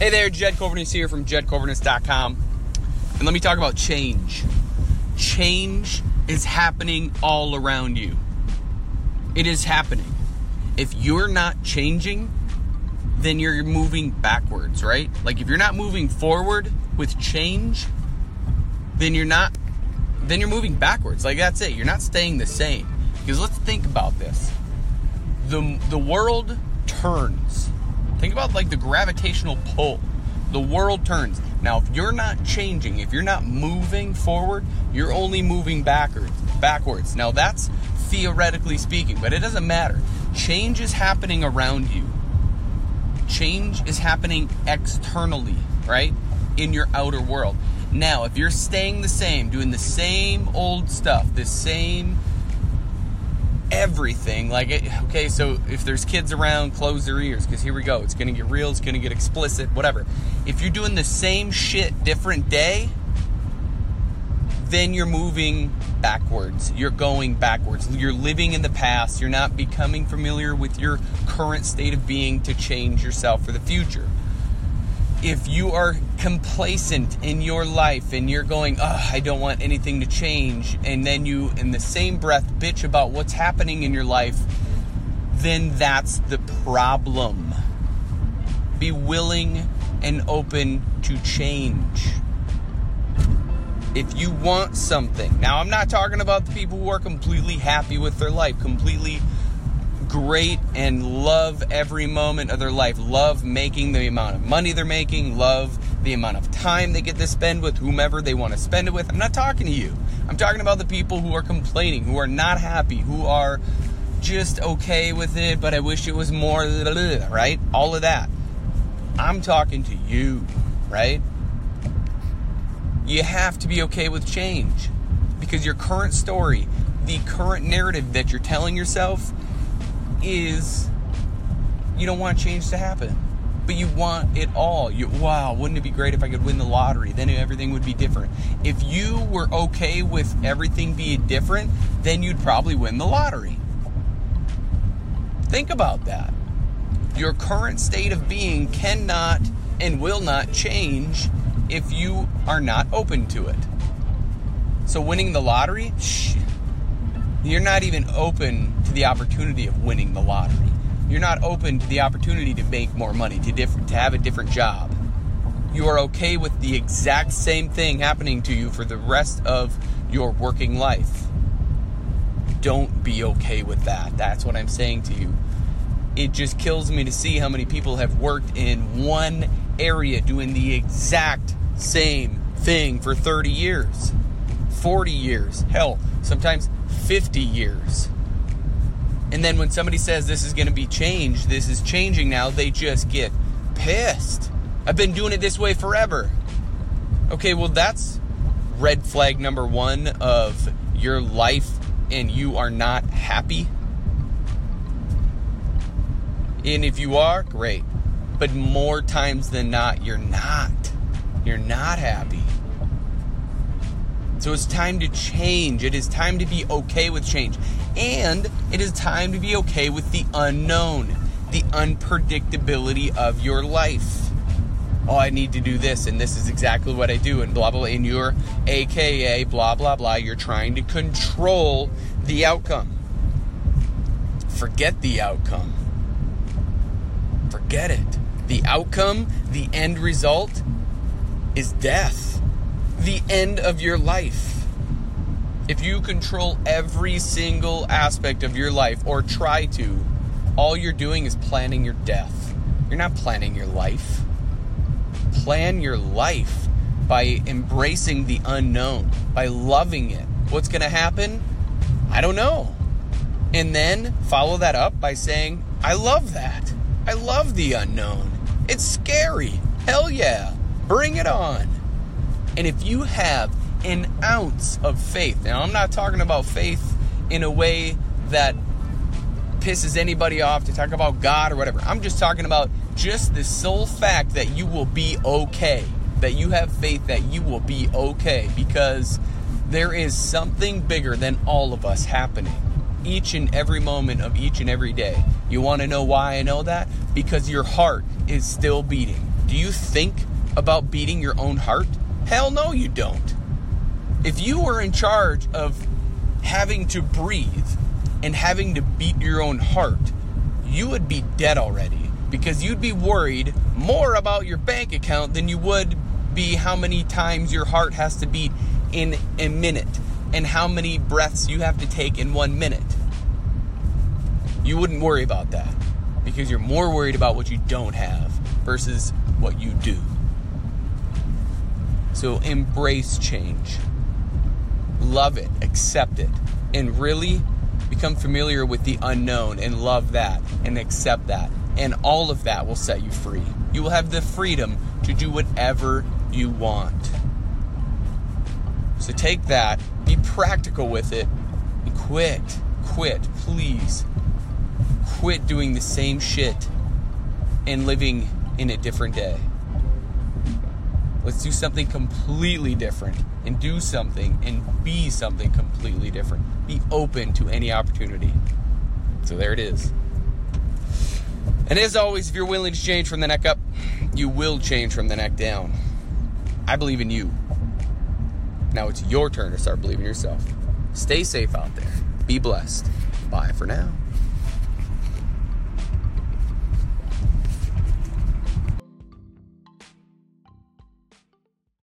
Hey there, Jed Coverness here from jedcoverness.com. And let me talk about change. Change is happening all around you. It is happening. If you're not changing, then you're moving backwards, right? Like if you're not moving forward with change, then you're not then you're moving backwards. Like that's it. You're not staying the same. Because let's think about this. The the world turns Think about like the gravitational pull. The world turns. Now, if you're not changing, if you're not moving forward, you're only moving backwards. Backwards. Now, that's theoretically speaking, but it doesn't matter. Change is happening around you. Change is happening externally, right? In your outer world. Now, if you're staying the same, doing the same old stuff, the same everything. Like, it, okay, so if there's kids around, close their ears because here we go. It's gonna get real. It's gonna get explicit. Whatever. If you're doing the same shit different day, then you're moving backwards. You're going backwards. You're living in the past. You're not becoming familiar with your current state of being to change yourself for the future if you are complacent in your life and you're going, oh, I don't want anything to change, and then you, in the same breath, bitch about what's happening in your life, then that's the problem. Be willing and open to change. If you want something, now I'm not talking about the people who are completely happy with their life, completely great and love every moment of their life. Love making the amount of money they're making, love the amount of time they get to spend with whomever they want to spend it with. I'm not talking to you. I'm talking about the people who are complaining, who are not happy, who are just okay with it, but I wish it was more, right? All of that. I'm talking to you, right? You have to be okay with change because your current story, the current narrative that you're telling yourself, is you don't want change to happen, but you want it all. You, wow, wouldn't it be great if I could win the lottery? Then everything would be different. If you were okay with everything being different, then you'd probably win the lottery. Think about that. Your current state of being cannot and will not change if you are not open to it. So, winning the lottery, shh, you're not even open to the opportunity of winning the lottery. You're not open to the opportunity to make more money, to different to have a different job. You are okay with the exact same thing happening to you for the rest of your working life. Don't be okay with that. That's what I'm saying to you. It just kills me to see how many people have worked in one area doing the exact same thing for 30 years, 40 years, hell, sometimes 50 years. And then when somebody says this is going to be changed, this is changing now, they just get pissed. I've been doing it this way forever. Okay, well, that's red flag number one of your life and you are not happy. And if you are, great. But more times than not, you're not. You're not happy. So it's time to change. It is time to be okay with change. And it is time to be okay with the unknown, the unpredictability of your life. Oh, I need to do this, and this is exactly what I do, and blah, blah, blah. And you're AKA blah, blah, blah. You're trying to control the outcome. Forget the outcome. Forget it. The outcome, the end result, is death the end of your life. If you control every single aspect of your life or try to, all you're doing is planning your death. You're not planning your life. Plan your life by embracing the unknown, by loving it. What's going to happen? I don't know. And then follow that up by saying, I love that. I love the unknown. It's scary. Hell yeah. Bring it on. And if you have an ounce of faith, now I'm not talking about faith in a way that pisses anybody off to talk about God or whatever. I'm just talking about just the sole fact that you will be okay, that you have faith that you will be okay because there is something bigger than all of us happening each and every moment of each and every day. You want to know why I know that? Because your heart is still beating Do you think about beating your own heart? Hell no, you don't. If you were in charge of having to breathe and having to beat your own heart, you would be dead already because you'd be worried more about your bank account than you would be how many times your heart has to beat in a minute and how many breaths you have to take in one minute. You wouldn't worry about that because you're more worried about what you don't have versus what you do. So embrace change, love it, accept it, and really become familiar with the unknown and love that and accept that. And all of that will set you free. You will have the freedom to do whatever you want. So take that, be practical with it, and quit. Quit, please. Quit doing the same shit and living in a different day. Let's do something completely different and do something and be something completely different. Be open to any opportunity. So there it is. And as always, if you're willing to change from the neck up, you will change from the neck down. I believe in you. Now it's your turn to start believing yourself. Stay safe out there. Be blessed. Bye for now.